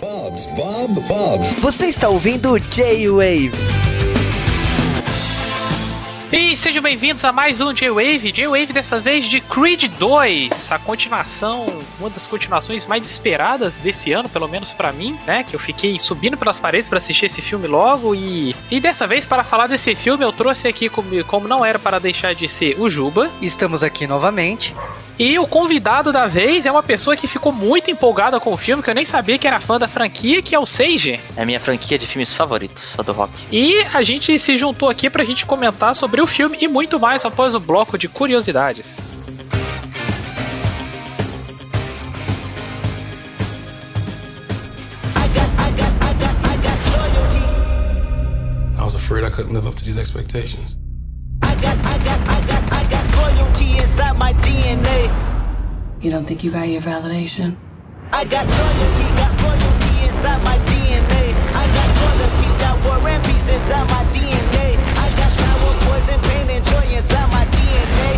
Bob's, Bob, Bob's. Você está ouvindo J-Wave. E sejam bem-vindos a mais um J-Wave. J-Wave dessa vez de Creed 2, a continuação, uma das continuações mais esperadas desse ano, pelo menos pra mim, né? Que eu fiquei subindo pelas paredes pra assistir esse filme logo e e dessa vez para falar desse filme eu trouxe aqui como, como não era para deixar de ser o Juba. Estamos aqui novamente. E o convidado da vez é uma pessoa que ficou muito empolgada com o filme, que eu nem sabia que era fã da franquia, que é o Seiji. É a minha franquia de filmes favoritos, a do rock. E a gente se juntou aqui pra gente comentar sobre o filme e muito mais após o bloco de curiosidades. I was afraid I couldn't live up to these expectations. I got, I got, I got, I got loyalty inside my DNA. You don't think you got your validation? I got loyalty, got loyalty inside my DNA. I got war and peace, got war and peace inside my DNA. I got power, poison, pain, and joy inside my DNA.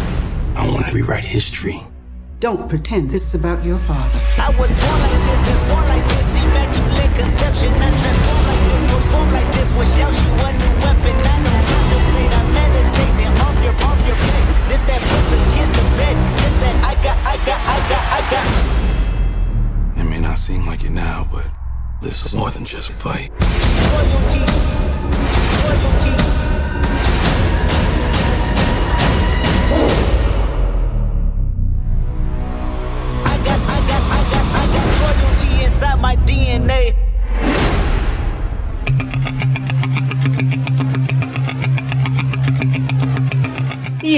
I want to rewrite history. Don't pretend this is about your father. I was born like this, is born like this, immaculate conception. I transform like this, perform like this, without you a new weapon. I don't contemplate, I meditate, then off your, off your bed. This that put the bed. This that I got, I got, I got, I got. It may not seem like it now, but this is more than just a fight. Loyalty, loyalty.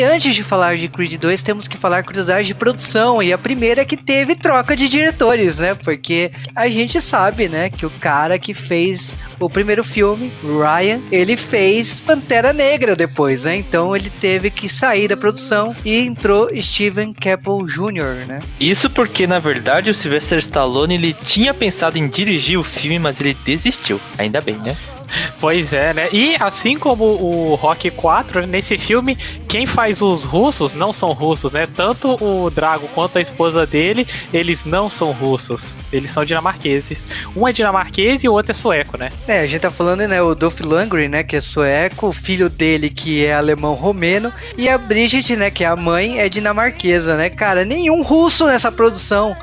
Antes de falar de Creed 2, temos que falar curiosidade de produção. E a primeira é que teve troca de diretores, né? Porque a gente sabe, né, que o cara que fez o primeiro filme, Ryan, ele fez Pantera Negra depois, né? Então ele teve que sair da produção e entrou Steven Caple Jr., né? Isso porque, na verdade, o Sylvester Stallone ele tinha pensado em dirigir o filme, mas ele desistiu. Ainda bem, né? Pois é, né? E assim como o Rock 4, nesse filme, quem faz os russos não são russos, né? Tanto o Drago quanto a esposa dele, eles não são russos. Eles são dinamarqueses. Um é dinamarquês e o outro é sueco, né? É, a gente tá falando, né, o Dolph Lundgren, né, que é sueco, o filho dele que é alemão romeno, e a Bridget, né, que é a mãe, é dinamarquesa, né? Cara, nenhum russo nessa produção.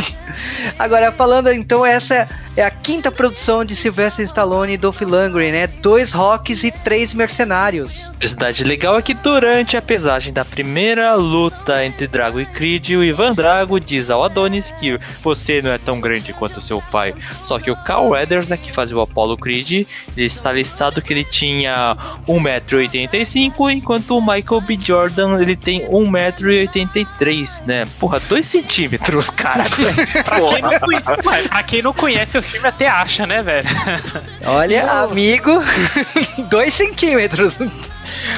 Agora, falando, então, essa é a quinta produção de Sylvester Stallone Dolph Lundgren, né? Dois rocks e três mercenários. Curiosidade legal é que durante a pesagem da primeira luta entre Drago e Creed, o Ivan Drago diz ao Adonis que você não é tão grande quanto seu pai. Só que o Carl Weathers, né, que fazia o Apollo Creed, ele está listado que ele tinha 1,85m, enquanto o Michael B. Jordan ele tem 1,83m, né? Porra, 2 centímetros, cara. Pra quem, não pra quem não conhece o filme, até acha, né, velho? Olha, amigo, dois centímetros.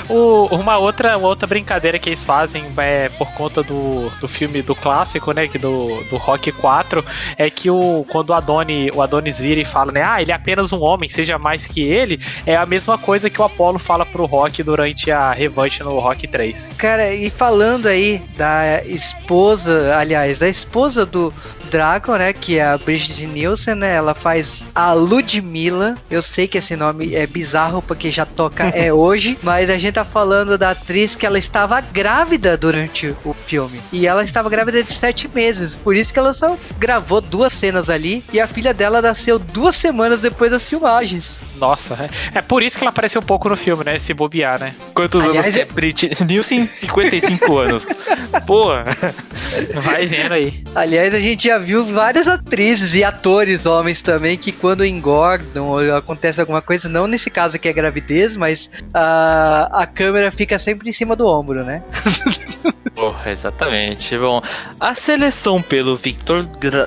O- uma, outra, uma outra brincadeira que eles fazem é por conta do, do filme do clássico, né? Que do, do Rock 4, é que o, quando o, Adoni, o Adonis vira e fala, né? Ah, ele é apenas um homem, seja mais que ele, é a mesma coisa que o Apollo fala pro Rock durante a revanche no Rock 3. Cara, e falando aí da esposa, aliás, da esposa do Draco, né, que é a Bridget Nielsen, né, ela faz a Ludmilla. Eu sei que esse nome é bizarro porque já toca é hoje, mas a gente tá falando da atriz que ela estava grávida durante o filme. E ela estava grávida de sete meses, por isso que ela só gravou duas cenas ali e a filha dela nasceu duas semanas depois das filmagens. Nossa, é, é por isso que ela apareceu um pouco no filme, né? Se bobear, né? Quantos Aliás, anos tem é- a Brit? Nielsen, 55 anos. Porra. Vai vendo aí. Aliás, a gente já viu várias atrizes e atores homens também que quando engordam ou acontece alguma coisa, não nesse caso que é gravidez, mas a, a câmera fica sempre em cima do ombro, né? Porra, exatamente. Bom, a seleção pelo Victor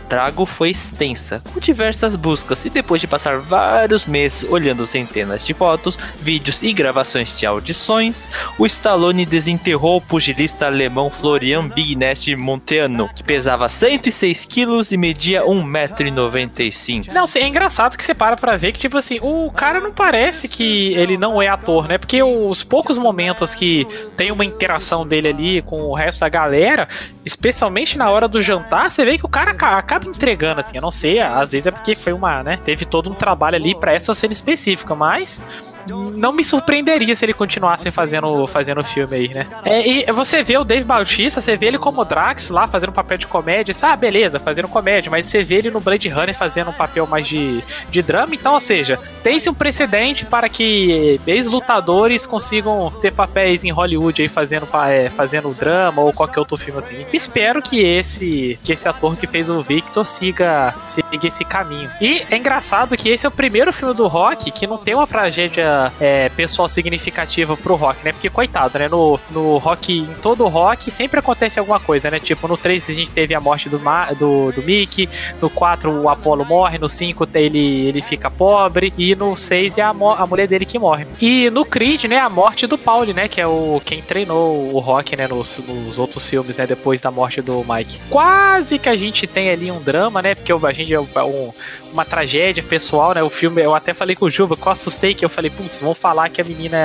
Drago foi extensa, com diversas buscas, e depois de passar vários meses olhando centenas de fotos, vídeos e gravações de audições, o Stallone desenterrou o pugilista alemão Florian Big Nest Monteano, que pesava 106 quilos e media 1,95m. Não, é engraçado que você para pra ver que, tipo assim, o cara não parece que ele não é ator, né? Porque os poucos momentos que tem uma interação dele ali com resto da galera, especialmente na hora do jantar, você vê que o cara aca- acaba entregando, assim. Eu não sei, às vezes é porque foi uma, né? Teve todo um trabalho ali pra essa cena específica, mas não me surpreenderia se ele continuasse fazendo fazendo o filme aí, né? É, e você vê o Dave Bautista, você vê ele como Drax lá fazendo um papel de comédia, você, ah, beleza, fazendo comédia, mas você vê ele no Blade Runner fazendo um papel mais de, de drama, então, ou seja, tem-se um precedente para que ex-lutadores consigam ter papéis em Hollywood aí fazendo, é, fazendo drama ou qualquer outro filme assim. Espero que esse que esse ator que fez o Victor siga, siga esse caminho. E é engraçado que esse é o primeiro filme do Rock que não tem uma tragédia é, pessoal significativa pro Rock, né? Porque, coitado, né? No, no Rock, em todo Rock, sempre acontece alguma coisa, né? Tipo, no 3 a gente teve a morte do, do, do Mickey, no 4 o Apollo morre, no 5 ele, ele fica pobre, e no 6 é a, a mulher dele que morre. E no Creed, né? A morte do Pauli, né? Que é o quem treinou o Rock, né? Nos, nos outros filmes, né? Depois da morte do Mike. Quase que a gente tem ali um drama, né? Porque a gente é um, uma tragédia pessoal, né? O filme, eu até falei com o Juba, que eu assustei, que eu falei, putz, vão falar que a menina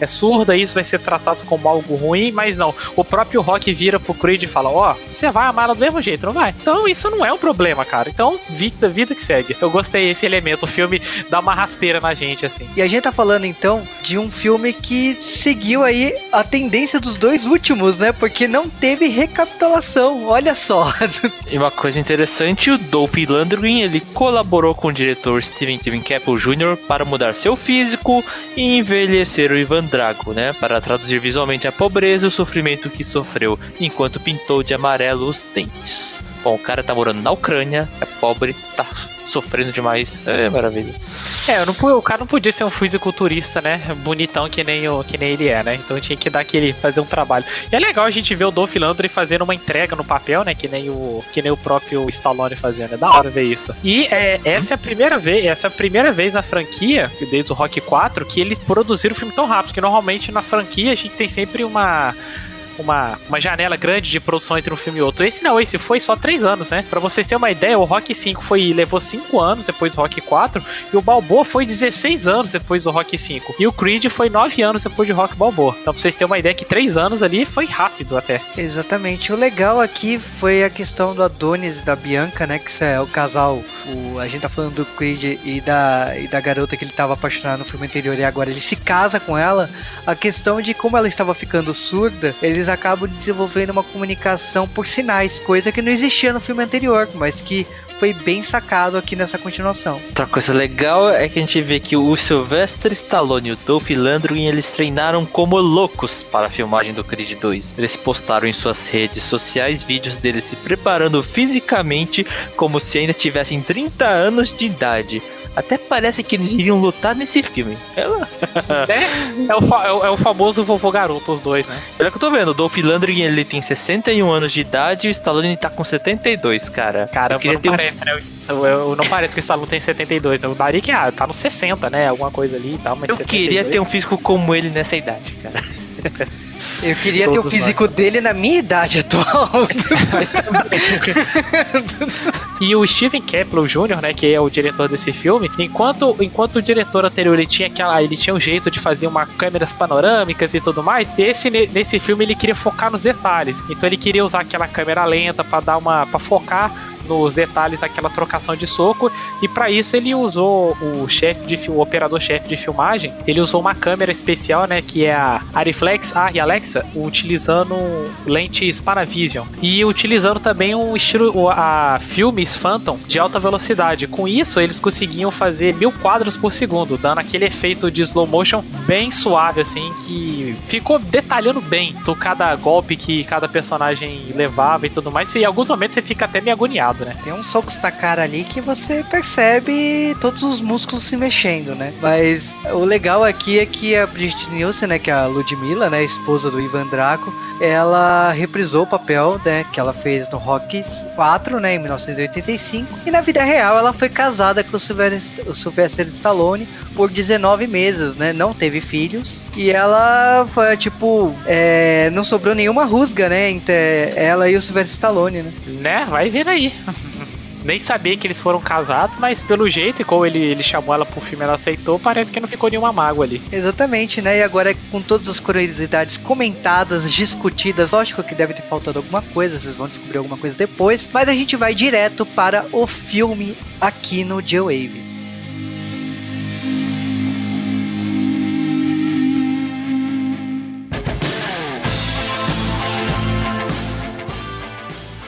é, é surda, isso vai ser tratado como algo ruim, mas não. O próprio Rock vira pro Creed e fala, ó, você vai amar ela do mesmo jeito, não vai? Então isso não é um problema, cara. Então, vida, vida que segue. Eu gostei desse elemento, o filme dá uma rasteira na gente, assim. E a gente tá falando então de um filme que seguiu aí a tendência dos dois últimos, né? Porque não teve recapitulação. Olha só. E uma coisa interessante, o Dolph Lundgren, ele colaborou com o diretor Steven Steven Caple Jr. para mudar seu físico e envelhecer o Ivan Drago, né? Para traduzir visualmente a pobreza e o sofrimento que sofreu, enquanto pintou de amarelo os dentes. Bom, o cara tá morando na Ucrânia, é pobre, tá sofrendo demais. É maravilha. É, não, o cara não podia ser um fisiculturista, né? Bonitão que nem, o, que nem ele é, né? Então tinha que dar aquele, fazer um trabalho. E é legal a gente ver o Dolph Lundgren fazendo uma entrega no papel, né? Que nem o, que nem o próprio Stallone fazendo. É da hora ver isso. E é, essa é a primeira vez, essa é a primeira vez na franquia, desde o Rock 4, que eles produziram o filme tão rápido. Que normalmente na franquia a gente tem sempre uma uma, uma janela grande de produção entre um filme e outro. Esse não, esse foi só três anos, né? Pra vocês terem uma ideia, o Rock 5 foi, levou 5 anos depois do Rock 4 e o Balboa foi 16 anos depois do Rock 5. E o Creed foi 9 anos depois de Rock Balboa. Então pra vocês terem uma ideia que 3 anos ali foi rápido até. Exatamente. O legal aqui foi a questão do Adonis e da Bianca, né? Que é o casal. O, a gente tá falando do Creed e da, e da garota que ele tava apaixonado no filme anterior e agora ele se casa com ela. A questão de como ela estava ficando surda, eles acabam desenvolvendo uma comunicação por sinais, coisa que não existia no filme anterior, mas que foi bem sacado aqui nessa continuação. Outra coisa legal é que a gente vê que o Sylvester Stallone e o Dolph Lundgren eles treinaram como loucos para a filmagem do Creed 2. Eles postaram em suas redes sociais vídeos deles se preparando fisicamente como se ainda tivessem 30 anos de idade. Até parece que eles iriam lutar nesse filme. Ela... É, é, o, fa- é o- é o famoso vovô garoto, os dois, né? Olha que eu tô vendo, o Dolph Lundgren ele tem 61 anos de idade e o Stallone tá com 72, cara. Queria não ter um parece, né? Eu, eu- não parece que o Stallone tem 72. Eu daria que ah, tá no 60, né? Alguma coisa ali e tal, mas Eu queria ter um físico como ele nessa idade, cara. Eu queria ter o físico dele na minha idade atual. E o Steven Kepler Jr., né, que é o diretor desse filme, enquanto, enquanto o diretor anterior ele tinha aquela, ele tinha um jeito de fazer uma câmeras panorâmicas e tudo mais, esse ne- nesse filme ele queria focar nos detalhes. Então ele queria usar aquela câmera lenta para dar uma para focar nos detalhes daquela trocação de soco e para isso ele usou o chefe de o operador chefe de filmagem, ele usou uma câmera especial, né, que é a Ariflex e Alexa, utilizando lentes Panavision e utilizando também um estilo a filmes Phantom de alta velocidade. Com isso, eles conseguiam fazer mil quadros por segundo, dando aquele efeito de slow motion bem suave, assim, que ficou detalhando bem cada golpe que cada personagem levava e tudo mais. E em alguns momentos você fica até meio agoniado, né? Tem uns socos na cara ali que você percebe todos os músculos se mexendo, né? Mas o legal aqui é que a Brigitte Nielsen, né, que é a Ludmilla, né, esposa do Ivan Draco, ela reprisou o papel, né, que ela fez no Rock 4, né, em 1985. E na vida real ela foi casada com o Sylvester, o Sylvester Stallone por 19 meses, né? Não teve filhos. E ela foi, tipo, é, não sobrou nenhuma rusga, né, entre ela e o Sylvester Stallone, né? Né? Vai vendo aí. Nem sabia que eles foram casados, mas pelo jeito, e como ele, ele chamou ela pro filme ela aceitou, parece que não ficou nenhuma mágoa ali. Exatamente, né? E agora com todas as curiosidades comentadas, discutidas, lógico que deve ter faltado alguma coisa, vocês vão descobrir alguma coisa depois, mas a gente vai direto para o filme aqui no J-Wave.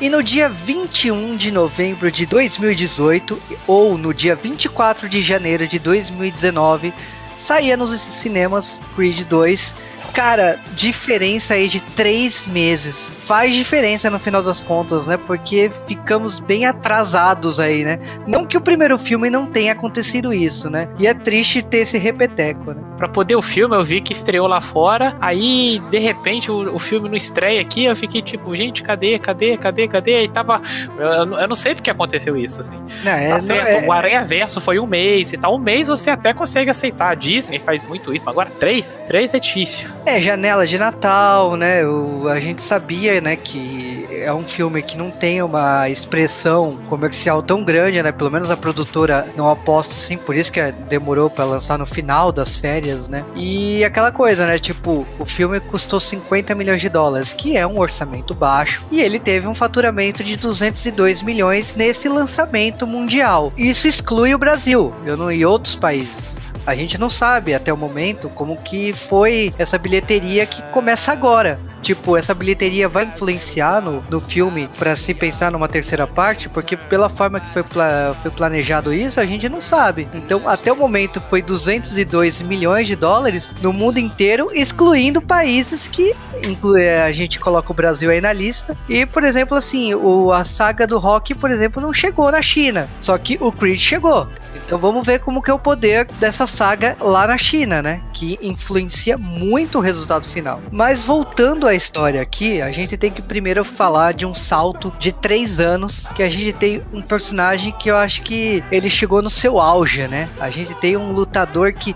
E no dia 21 de novembro de 2018, ou no dia 24 de janeiro de 2019, saía nos cinemas Creed 2. Cara, diferença aí de três meses. Faz diferença no final das contas, né? Porque ficamos bem atrasados aí, né? Não que o primeiro filme não tenha acontecido isso, né? E é triste ter esse repeteco, né? Pra poder o filme, eu vi que estreou lá fora. Aí, de repente, o, o filme não estreia aqui. Eu fiquei tipo, gente, cadê, cadê, cadê, cadê? E tava. Eu, eu não sei porque aconteceu isso, assim. Não, é, Tá não, certo, é- o Aranha Verso foi um mês e tal. Um mês você até consegue aceitar. A Disney faz muito isso, mas agora três? Três é difícil. É, janela de Natal, né? O, a gente sabia, né, que é um filme que não tem uma expressão comercial tão grande, né? Pelo menos a produtora não aposta assim, por isso que demorou pra lançar no final das férias, né? E aquela coisa, né? Tipo, o filme custou 50 milhões de dólares, que é um orçamento baixo, e ele teve um faturamento de 202 milhões nesse lançamento mundial. Isso exclui o Brasil, eu não e outros países. A gente não sabe até o momento como que foi essa bilheteria que começa agora. Tipo, essa bilheteria vai influenciar no, no filme pra se pensar numa terceira parte, porque pela forma que foi, pla- foi planejado isso, a gente não sabe. Então, até o momento foi 202 milhões de dólares no mundo inteiro, excluindo países que inclui, a gente coloca o Brasil aí na lista. E, por exemplo, assim, o, a saga do rock, por exemplo, não chegou na China. Só que o Creed chegou. Então vamos ver como que é o poder dessa saga lá na China, né? Que influencia muito o resultado final. Mas voltando à história aqui, a gente tem que primeiro falar de um salto de três anos, que a gente tem um personagem que eu acho que ele chegou no seu auge, né? A gente tem um lutador que,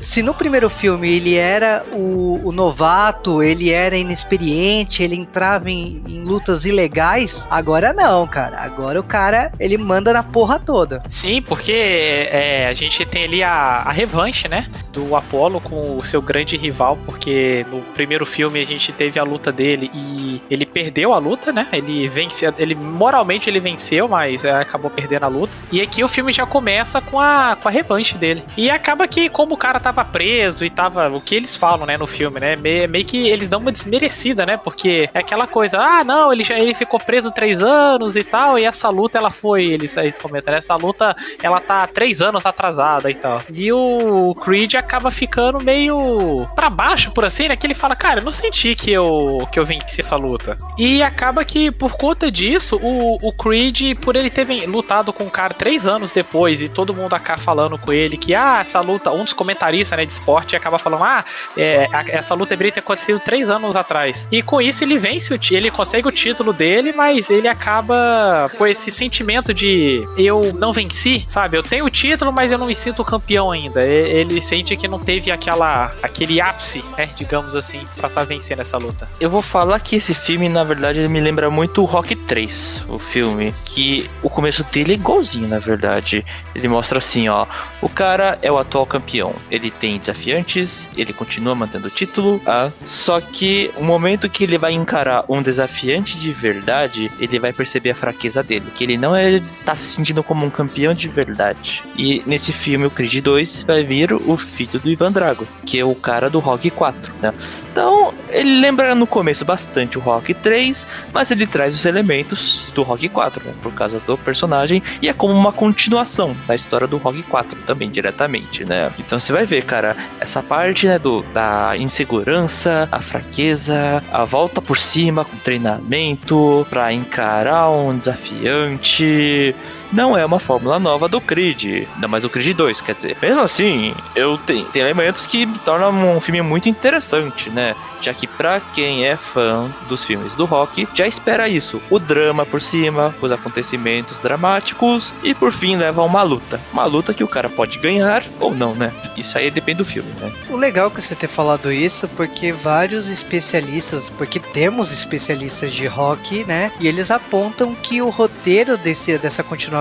se no primeiro filme ele era o, o novato, ele era inexperiente, ele entrava em, em lutas ilegais, agora não, cara. Agora o cara, ele manda na porra toda. Sim, porque é, a gente tem ali a, a revanche, né? Do Apollo com o seu grande rival, porque no primeiro filme a gente teve a luta dele e ele perdeu a luta, né? Ele vence, ele moralmente ele venceu, mas é, acabou perdendo a luta. E aqui o filme já começa com a, com a revanche dele. E acaba que, como o cara tava preso e tava. O que eles falam, né, no filme, né? Meio, que eles dão uma desmerecida, né? Porque é aquela coisa, ah, não, ele já ele ficou preso três anos e tal, e essa luta ela foi, eles, eles comentam, né? essa luta ela tá três anos atrasada e tal. E o Creed acaba ficando meio pra baixo, por assim, né? Que ele fala, cara, eu não senti que eu, que eu venci essa luta. E acaba que, por conta disso, o, o Creed, por ele ter lutado com o cara três anos depois e todo mundo acaba falando com ele que, ah, essa luta, um dos comentaristas, né, de esporte acaba falando, ah, é, a- essa luta deveria ter acontecido três anos atrás. E com isso ele vence o ele consegue o título dele, mas ele acaba com esse sentimento de eu não venci, sabe? Eu tenho o título, mas eu não me sinto campeão ainda. Ele sente que não teve aquela aquele ápice, né, digamos assim, pra estar vencendo essa luta. Eu vou falar que esse filme, na verdade, ele me lembra muito o Rock 3, o filme. Que o começo dele é igualzinho, na verdade. Ele mostra assim, ó. O cara é o atual campeão. Ele tem desafiantes, ele continua mantendo o título. Ah, só que o momento que ele vai encarar um desafiante de verdade, ele vai perceber a fraqueza dele. Que ele não é tá se sentindo como um campeão de verdade. E nesse filme, o Creed 2, vai vir o filho do Ivan Drago, que é o cara do Rock 4, né? Então, ele lembra no começo bastante o Rock 3, mas ele traz os elementos do Rock 4, né? Por causa do personagem, e é como uma continuação da história do Rock 4 também, diretamente, né? Então você vai ver, cara, essa parte, né, do, da insegurança, a fraqueza, a volta por cima com treinamento pra encarar um desafiante. Não é uma fórmula nova do Creed, não mais do Creed 2, quer dizer. Mesmo assim, eu tenho, elementos que tornam um filme muito interessante, né? Já que pra quem é fã dos filmes do rock já espera isso. O drama por cima, os acontecimentos dramáticos e por fim leva a uma luta. Uma luta que o cara pode ganhar ou não, né? Isso aí depende do filme, né? O legal que você ter falado isso, porque vários especialistas, porque temos especialistas de rock, né? E eles apontam que o roteiro desse, dessa continuação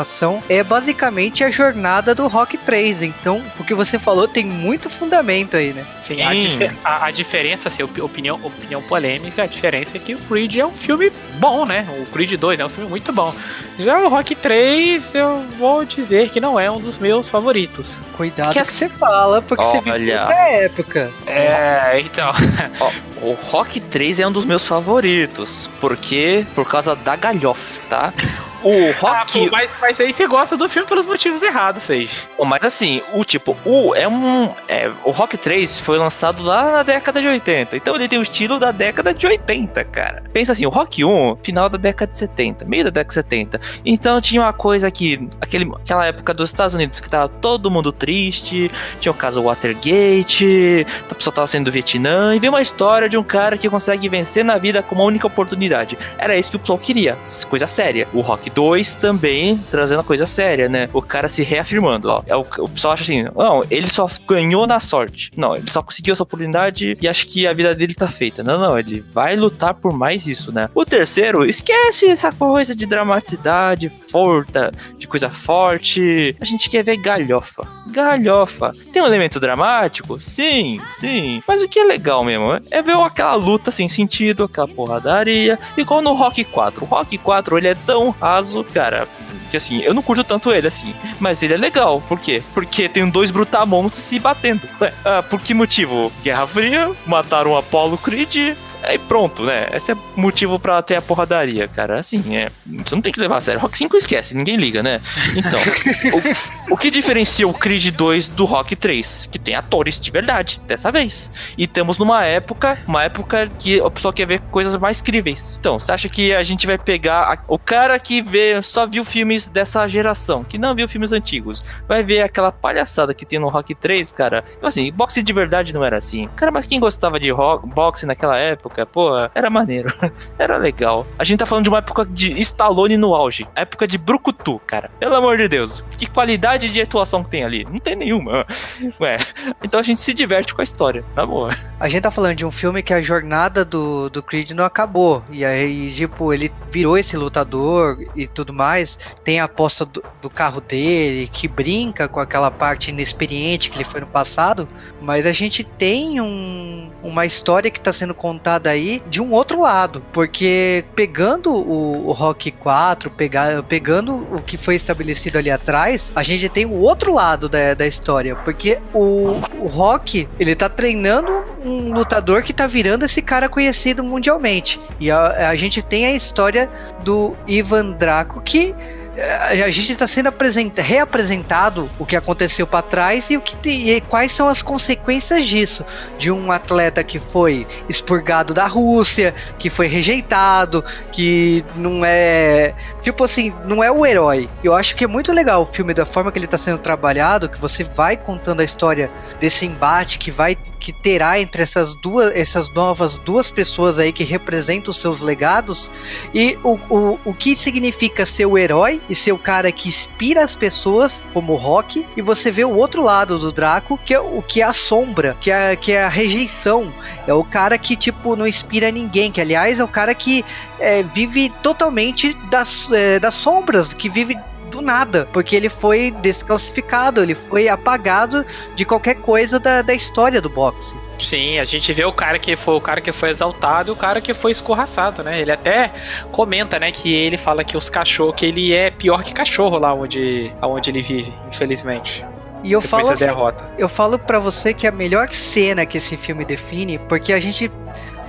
é basicamente a jornada do Rock 3. Então, o que você falou tem muito fundamento aí, né? Sim, a, dife- a- a diferença, assim, opi- opinião, opinião polêmica, a diferença é que o Creed é um filme bom, né? O Creed 2 é um filme muito bom. Já o Rock 3, eu vou dizer que não é um dos meus favoritos. Cuidado Que que, você fala, porque você vive Olha. outra época. É, então. Ó, o Rock 3 é um dos meus favoritos. Por quê? Por causa da galhofa, tá? O Ah, Rock. pô, mas, mas aí você gosta do filme pelos motivos errados. Pô, Mas assim, o tipo, o é um. É, o Rock 3 foi lançado lá na década de 80. Então ele tem o estilo da década de 80, cara. Pensa assim, o Rock 1, final da década de 70, meio da década de 70. Então tinha uma coisa que. Aquele, aquela época dos Estados Unidos que tava todo mundo triste, tinha o caso Watergate, a pessoa tava saindo do Vietnã, e veio uma história de um cara que consegue vencer na vida com uma única oportunidade. Era isso que o pessoal queria, coisa séria. O Rock 2 também trazendo a coisa séria, né? O cara se reafirmando, ó. É o, o pessoal acha assim, não, ele só ganhou na sorte. Não, ele só conseguiu essa oportunidade e acha que a vida dele tá feita. Não, não, ele vai lutar por mais isso, né? O terceiro, esquece essa coisa de dramaticidade, forta, de coisa forte. A gente quer ver galhofa. Galhofa. Tem um elemento dramático? Sim, sim. Mas o que é legal mesmo é ver aquela luta sem sentido, aquela porradaria. Igual no Rock 4. O Rock 4 ele é tão raso, cara. Que assim, eu não curto tanto ele assim. Mas ele é legal. Por quê? Porque tem dois brutamontes se batendo. Ué, ah, por que motivo? Guerra Fria, mataram Apollo Creed. Aí pronto, né? Esse é motivo pra ter a porradaria, cara. Assim, é. Você não tem que levar a sério. Rock 5 esquece, ninguém liga, né? Então, o, o que diferencia o Creed 2 do Rock 3? Que tem atores de verdade, dessa vez. E estamos numa época, uma época que a pessoa quer ver coisas mais críveis. Então, você acha que a gente vai pegar a- o cara que vê, só viu filmes dessa geração, que não viu filmes antigos, vai ver aquela palhaçada que tem no Rock 3, cara? Então, assim, boxe de verdade não era assim. Cara, mas quem gostava de rock, boxe naquela época, pô, era maneiro. era legal. A gente tá falando de uma época de Stallone no auge. Época de Brucutu, cara. Pelo amor de Deus. Que qualidade de atuação que tem ali? Não tem nenhuma. Ué, então a gente se diverte com a história, na boa. A gente tá falando de um filme que a jornada do, do Creed não acabou. E aí, tipo, ele virou esse lutador e tudo mais. Tem a aposta do, do carro dele, que brinca com aquela parte inexperiente que ele foi no passado. Mas a gente tem um, uma história que tá sendo contada aí de um outro lado. Porque pegando o, o Rock 4, pegar, pegando o que foi estabelecido ali atrás, a gente tem o outro lado da, da história. Porque o, o Rock, ele tá treinando um lutador que tá virando esse cara conhecido mundialmente. E a, a gente tem a história do Ivan Draco que a gente está sendo apresenta- reapresentado o que aconteceu para trás e o que e quais são as consequências disso de um atleta que foi expurgado da Rússia, que foi rejeitado, que não é tipo assim, não é o herói. Eu acho que é muito legal o filme da forma que ele está sendo trabalhado, que você vai contando a história desse embate que vai que terá entre essas duas essas novas duas pessoas aí que representam os seus legados e o, o, o que significa ser o herói e ser o cara que inspira as pessoas, como o Rock, e você vê o outro lado do Draco, que é o que é a sombra, que é, que é a rejeição. É o cara que, tipo, não inspira ninguém, que aliás é o cara que é, vive totalmente das, é, das sombras, que vive do nada, porque ele foi desclassificado, ele foi apagado de qualquer coisa da, da história do boxe. Sim, a gente vê o cara que foi o cara que foi exaltado e o cara que foi escorraçado, né? Ele até comenta, né, que ele fala que os cachorros, que ele é pior que cachorro lá onde, onde ele vive, infelizmente. E eu Depois falo assim, derrota. eu falo para você que é a melhor cena que esse filme define, porque a gente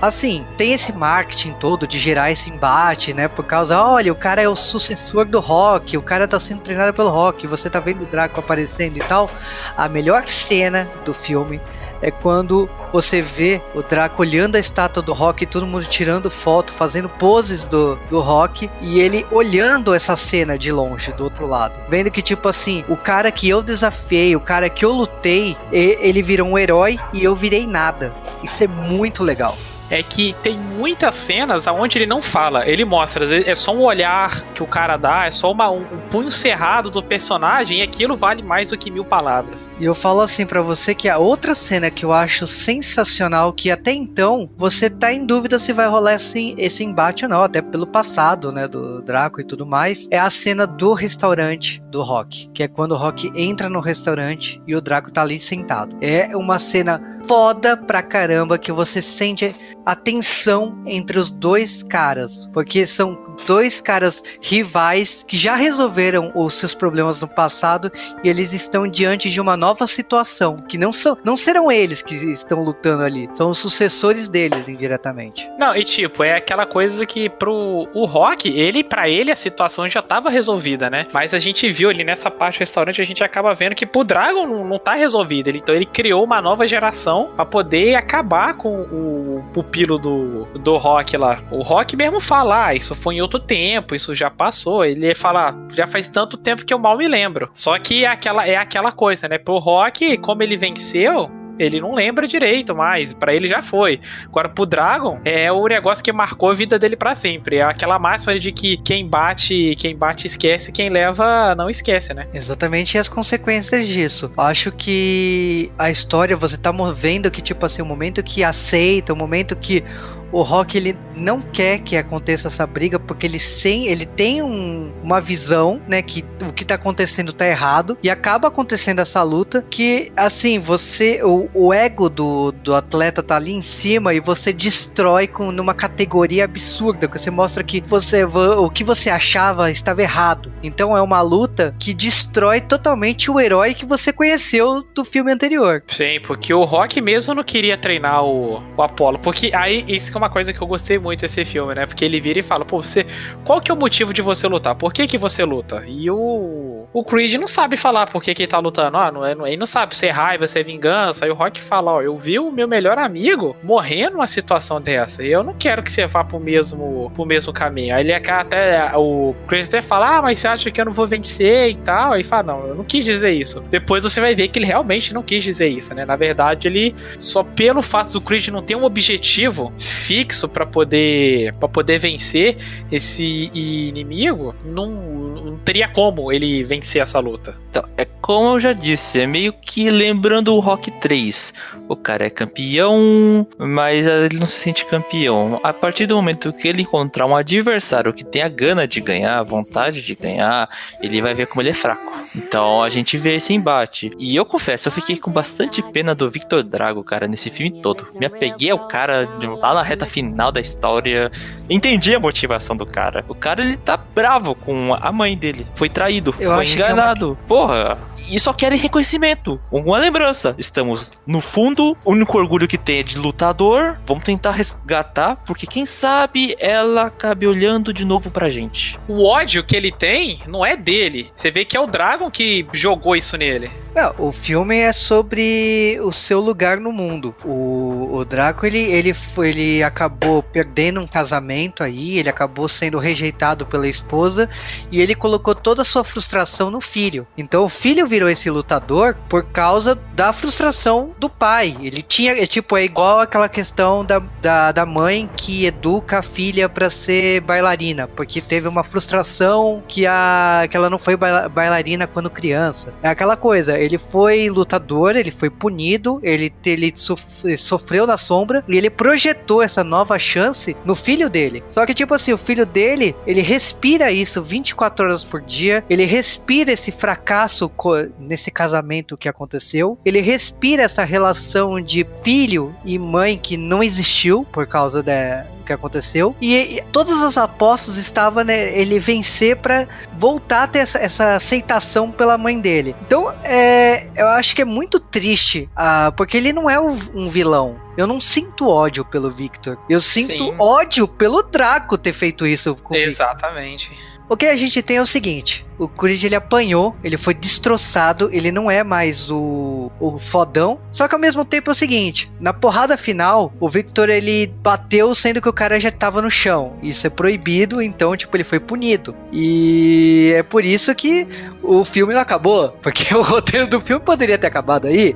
assim, tem esse marketing todo de gerar esse embate, né? Por causa, olha, o cara é o sucessor do Rock, o cara tá sendo treinado pelo Rock, você tá vendo o Draco aparecendo e tal. A melhor cena do filme é quando você vê o Draco olhando a estátua do Rock todo mundo tirando foto, fazendo poses do, do Rock e ele olhando essa cena de longe, do outro lado. Vendo que, tipo assim, o cara que eu desafiei, o cara que eu lutei, ele virou um herói e eu virei nada. Isso é muito legal. É que tem muitas cenas onde ele não fala, ele mostra, é só um olhar que o cara dá, é só uma, um, um punho cerrado do personagem e aquilo vale mais do que mil palavras. E eu falo assim pra você que a outra cena que eu acho sensacional, que até então você tá em dúvida se vai rolar esse, esse embate ou não, até pelo passado, né, do Draco e tudo mais, é a cena do restaurante do Rock, que é quando o Rock entra no restaurante e o Draco tá ali sentado. É uma cena foda pra caramba que você sente a tensão entre os dois caras, porque são dois caras rivais que já resolveram os seus problemas no passado e eles estão diante de uma nova situação, que não são, não serão eles que estão lutando ali, são os sucessores deles indiretamente. Não, e tipo, é aquela coisa que pro o Rock, ele para ele a situação já tava resolvida, né? Mas a gente viu ali nessa parte do restaurante, a gente acaba vendo que pro Dragon não, não tá resolvido, ele, então ele criou uma nova geração para poder acabar com o pupilo do, do Rock lá. O Rock mesmo fala, ah, isso foi em outro tempo, isso já passou. Ele fala, ah, já faz tanto tempo que eu mal me lembro. Só que é aquela, é aquela coisa, né? Pro Rock, como ele venceu, ele não lembra direito mais, para ele já foi. Agora pro Dragon é o negócio que marcou a vida dele para sempre. É aquela máxima de que quem bate, quem bate esquece, quem leva não esquece, né? Exatamente as consequências disso. Acho que a história você tá vendo que tipo assim, o momento que aceita, o momento que o Rock ele não quer que aconteça essa briga porque ele sem ele tem um, uma visão, né, que o que tá acontecendo tá errado e acaba acontecendo essa luta que assim, você o, o ego do, do atleta tá ali em cima e você destrói com numa categoria absurda, que você mostra que você o que você achava estava errado. Então é uma luta que destrói totalmente o herói que você conheceu do filme anterior. Sim, porque o Rock mesmo não queria treinar o, o Apollo, porque aí isso que é uma coisa que eu gostei muito desse filme, né? Porque ele vira e fala, pô, você. Qual que é o motivo de você lutar? Por que, que você luta? E o. O Creed não sabe falar por que, que ele tá lutando. Ah, não é, ele não sabe se é raiva, se é vingança. Aí o Rock fala, ó, eu vi o meu melhor amigo morrer numa situação dessa. E eu não quero que você vá pro mesmo, pro mesmo caminho. Aí ele até. O Creed até fala, ah, mas você acha que eu não vou vencer e tal? Aí fala, não, eu não quis dizer isso. Depois você vai ver que ele realmente não quis dizer isso, né? Na verdade, ele só pelo fato do Creed não ter um objetivo fixo para poder para poder vencer esse inimigo, não, não teria como ele vencer essa luta. Então, é como eu já disse, é meio que lembrando o Rock 3. O cara é campeão, mas ele não se sente campeão. A partir do momento que ele encontrar um adversário que tem a gana de ganhar, a vontade de ganhar, ele vai ver como ele é fraco. Então a gente vê esse embate. E eu confesso, eu fiquei com bastante pena do Victor Drago, cara, nesse filme todo. Me apeguei ao cara lá na reta final da história. Entendi a motivação do cara. O cara ele tá bravo com a mãe dele. Foi traído, Eu foi que é enganado. uma- Porra, e só querem reconhecimento, uma lembrança. Estamos no fundo, o único orgulho que tem é de lutador. Vamos tentar resgatar, porque quem sabe ela acabe olhando de novo pra gente. O ódio que ele tem não é dele. Você vê que é o Dragon que jogou isso nele. Não, o filme é sobre o seu lugar no mundo. O, o Draco, ele, ele, foi, ele acabou perdendo um casamento aí, ele acabou sendo rejeitado pela esposa e ele colocou toda a sua frustração no filho. Então o filho virou esse lutador por causa da frustração do pai. Ele tinha, é, tipo, é igual aquela questão da, da, da mãe que educa a filha pra ser bailarina, porque teve uma frustração que, a, que ela não foi baila- bailarina quando criança. É aquela coisa, ele foi lutador, ele foi punido, ele, ele sof- sofreu na sombra e ele projetou essa nova chance no filho dele. Só que, tipo assim, o filho dele, ele respira isso 24 horas por dia, ele respira esse fracasso nesse casamento que aconteceu, ele respira essa relação de filho e mãe que não existiu por causa da, que aconteceu. E, e todas as apostas estavam né, ele vencer pra voltar a ter essa, essa aceitação pela mãe dele. Então, é, eu acho que é muito triste, ah, porque ele não é um, vilão. Eu não sinto ódio pelo Victor. Eu sinto Sim. ódio pelo Draco ter feito isso com. Exatamente. O que a gente tem é o seguinte: o Creed ele apanhou, ele foi destroçado, ele não é mais o, o fodão. Só que ao mesmo tempo é o seguinte, na porrada final, o Victor ele bateu sendo que o cara já tava no chão. Isso é proibido, então tipo ele foi punido. E é por isso que o filme não acabou, porque o roteiro do filme poderia ter acabado aí.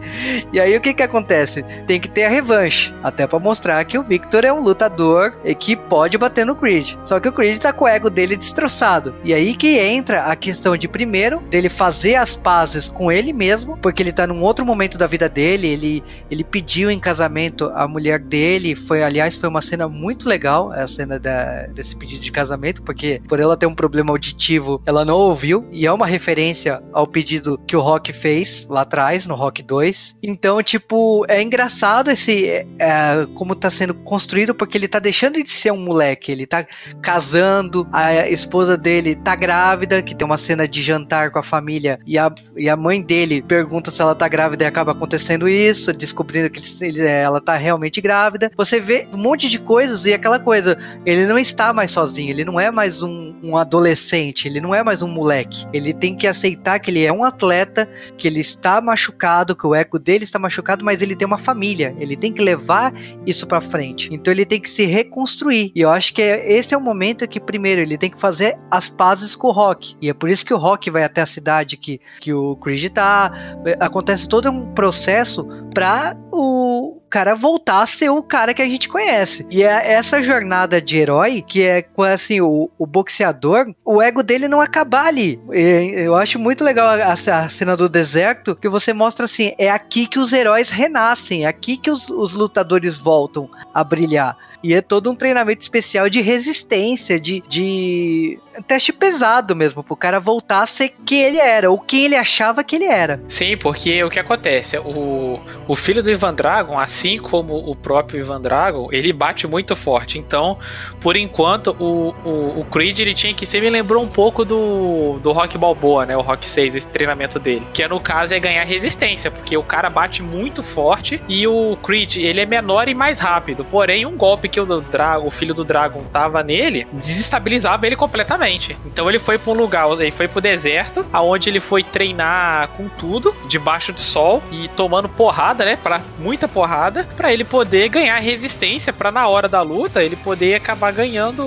E aí o que que acontece? Tem que ter a revanche, até para mostrar que o Victor é um lutador e que pode bater no Creed. Só que o Creed tá com o ego dele destroçado. E aí que entra a questão de primeiro dele fazer as pazes com ele mesmo, porque ele tá num outro momento da vida dele, ele ele pediu em casamento a mulher dele, foi aliás foi uma cena muito legal, a cena da, desse pedido de casamento, porque por ela ter um problema auditivo, ela não ouviu e é uma referência ao pedido que o Rock fez lá atrás no Rock 2. Então, tipo, é engraçado esse é, é, como tá sendo construído porque ele tá deixando de ser um moleque, ele tá casando, a esposa dele tá grávida, que tem uma cena de jantar com a família e a, e a mãe dele pergunta se ela tá grávida e acaba acontecendo isso, descobrindo que ele, ela tá realmente grávida. Você vê um monte de coisas e aquela coisa, ele não está mais sozinho, ele não é mais um, um adolescente, ele não é mais um moleque. Ele tem que aceitar que ele é um atleta, que ele está machucado, que o ego dele está machucado, mas ele tem uma família, ele tem que levar isso para frente. Então ele tem que se reconstruir. E eu acho que é, esse é o momento que primeiro ele tem que fazer as pazes com o Rock. E é por isso que o Rock vai até a cidade que, que o Creed tá. Acontece todo um processo para o cara voltar a ser o cara que a gente conhece. E é essa jornada de herói que é assim, o, o boxeador, o ego dele não acabar ali. Eu acho muito legal a, a, cena do deserto, que você mostra assim, é aqui que os heróis renascem, é aqui que os, os lutadores voltam a brilhar. E é todo um treinamento especial de resistência, de, de teste pesado mesmo, pro cara voltar a ser quem ele era, ou quem ele achava que ele era. Sim, porque o que acontece? O, o filho do Ivan Dragon, assim como o próprio Ivan Dragon, ele bate muito forte. Então, por enquanto, o, o, o Creed ele tinha que ser, me lembrou um pouco do, do Rock Balboa, né? O Rock 6, esse treinamento dele. Que no caso é ganhar resistência, porque o cara bate muito forte e o Creed ele é menor e mais rápido. Porém, um golpe que o, Dragon, o filho do Dragon tava nele desestabilizava ele completamente. Então ele foi para um lugar, ele foi pro deserto, aonde ele foi treinar com tudo, debaixo de sol e tomando porrada, né? Para muita porrada, para ele poder ganhar resistência, para na hora da luta ele poder acabar ganhando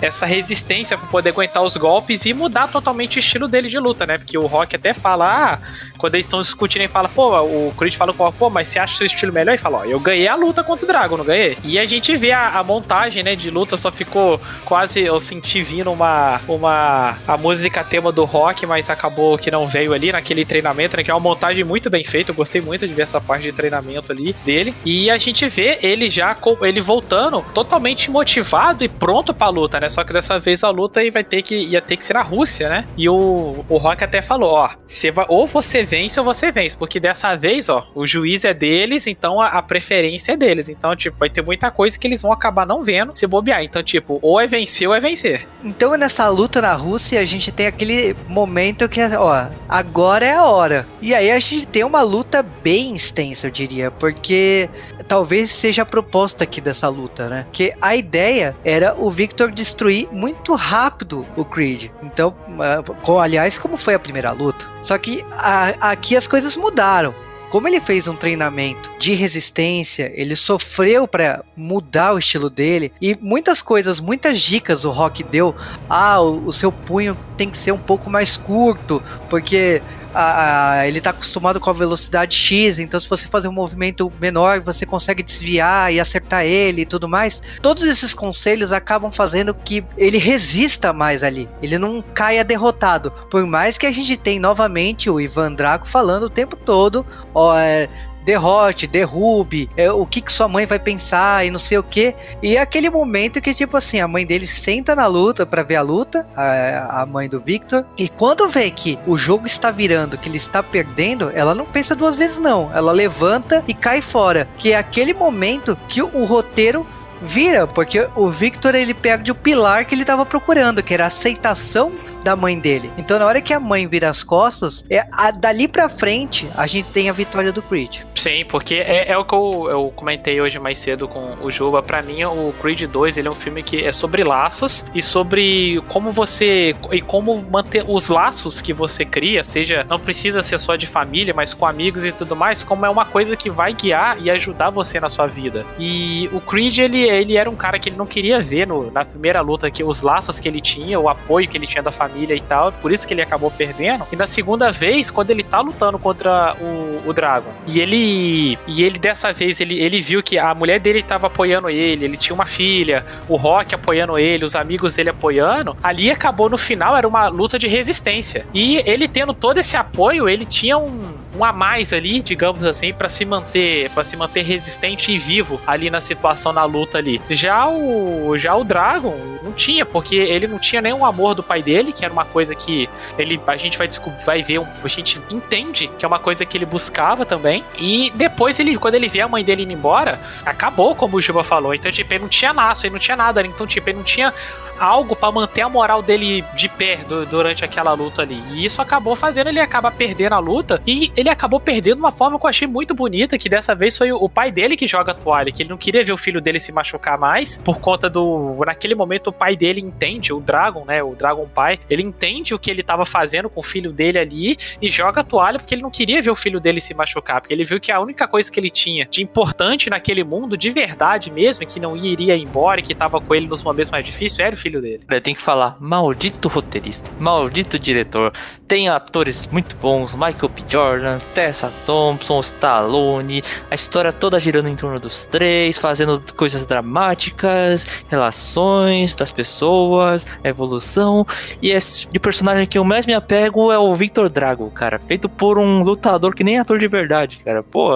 essa resistência para poder aguentar os golpes e mudar totalmente o estilo dele de luta, né? Porque o Rock até fala, ah, quando eles estão discutindo, ele fala, pô, o Creed fala com pô, mas você acha seu estilo melhor? E fala, ó, eu ganhei a luta contra o Dragon, não ganhei? E a gente vê a, a montagem, né, de luta só ficou quase, eu senti vindo uma, uma, a música tema do rock, mas acabou que não veio ali naquele treinamento, né, que é uma montagem muito bem feita, eu gostei muito de ver essa parte de treinamento ali dele, e a gente vê ele já, ele voltando totalmente motivado e pronto pra luta, né, só que dessa vez a luta vai ter que, ia ter que ser na Rússia, né, e o, o Rock até falou, ó, você vai, ou você vence ou você vence, porque dessa vez, ó, o juiz é deles, então a, a preferência é deles, então, tipo, vai ter muita coisa que eles vão acabar não vendo se bobear. Então, tipo, ou é vencer ou é vencer. Então, nessa luta na Rússia, a gente tem aquele momento que, ó, agora é a hora. E aí a gente tem uma luta bem eu diria, porque talvez seja a proposta aqui dessa luta, né? Que a ideia era o Victor destruir muito rápido o Creed. Então, ah, com, aliás, como foi a primeira luta. Só que a, aqui as coisas mudaram como ele fez um treinamento de resistência, ele sofreu para mudar o estilo dele e muitas coisas, muitas dicas o Rock deu. Ah, o, o seu punho tem que ser um pouco mais curto, porque a, a, ele tá acostumado com a velocidade X, então se você fazer um movimento menor, você consegue desviar e acertar ele e tudo mais. Todos esses conselhos acabam fazendo que ele resista mais ali, ele não caia derrotado. Por mais que a gente tenha novamente o Ivan Draco falando o tempo todo, ó, é, derrote, derrube, é, o que, que sua mãe vai pensar e não sei o que. E é aquele momento que, tipo assim, a mãe dele senta na luta para ver a luta, a, a mãe do Victor, e quando vê que o jogo está virando, que ele está perdendo, ela não pensa duas vezes, não. Ela levanta e cai fora. Que é aquele momento que o, roteiro vira, porque o Victor ele perde o pilar que ele estava procurando, que era a aceitação da mãe dele. Então, na hora que a mãe vira as costas, é a- dali pra frente, a gente tem a vitória do Creed. Sim, porque é, é o que eu, eu comentei hoje mais cedo com o Juba. Pra mim, o Creed 2 ele é um filme que é sobre laços e sobre como você. e como manter os laços que você cria, seja. não precisa ser só de família, mas com amigos e tudo mais, como é uma coisa que vai guiar e ajudar você na sua vida. E o Creed, ele, ele era um cara que ele não queria ver no, na primeira luta que os laços que ele tinha, o apoio que ele tinha da família e tal, por isso que ele acabou perdendo. E na segunda vez, quando ele tá lutando contra o, o Dragon, e ele e ele dessa vez ele, ele viu que a mulher dele tava apoiando ele, ele tinha uma filha, o Rock apoiando ele, os amigos dele apoiando. Ali acabou no final era uma luta de resistência. E ele tendo todo esse apoio, ele tinha um, um a mais ali, digamos assim, pra se manter, para se manter resistente e vivo ali na situação na luta ali. Já o já o Dragon não tinha, porque ele não tinha nenhum amor do pai dele, que era uma coisa que ele a gente vai descobrir, vai ver, a gente entende que é uma coisa que ele buscava também. E depois ele, quando ele vê a mãe dele indo embora, acabou, como o Juba falou. Então, tipo, ele não tinha laço, ele não tinha nada. Então, tipo, ele não tinha algo pra manter a moral dele de pé du- durante aquela luta ali. E isso acabou fazendo ele acabar perdendo a luta. E ele acabou perdendo de uma forma que eu achei muito bonita, que dessa vez foi o o pai dele que joga a toalha, que ele não queria ver o filho dele se machucar mais, por conta do... Naquele momento o pai dele entende, o Dragon, né, o Dragon pai, ele entende o que ele tava fazendo com o filho dele ali e joga a toalha porque ele não queria ver o filho dele se machucar, porque ele viu que a única coisa que ele tinha de importante naquele mundo, de verdade mesmo, que não iria embora e que tava com ele nos momentos mais difíceis, era o filho dele. Eu tenho que falar, maldito roteirista, maldito diretor. Tem atores muito bons, Michael B. Jordan, Tessa Thompson, Stallone, a história toda girando em torno dos três, fazendo coisas dramáticas, relações das pessoas, evolução. E esse de personagem que eu mais me apego é o Victor Drago, cara, feito por um lutador que nem é ator de verdade, cara. Pô,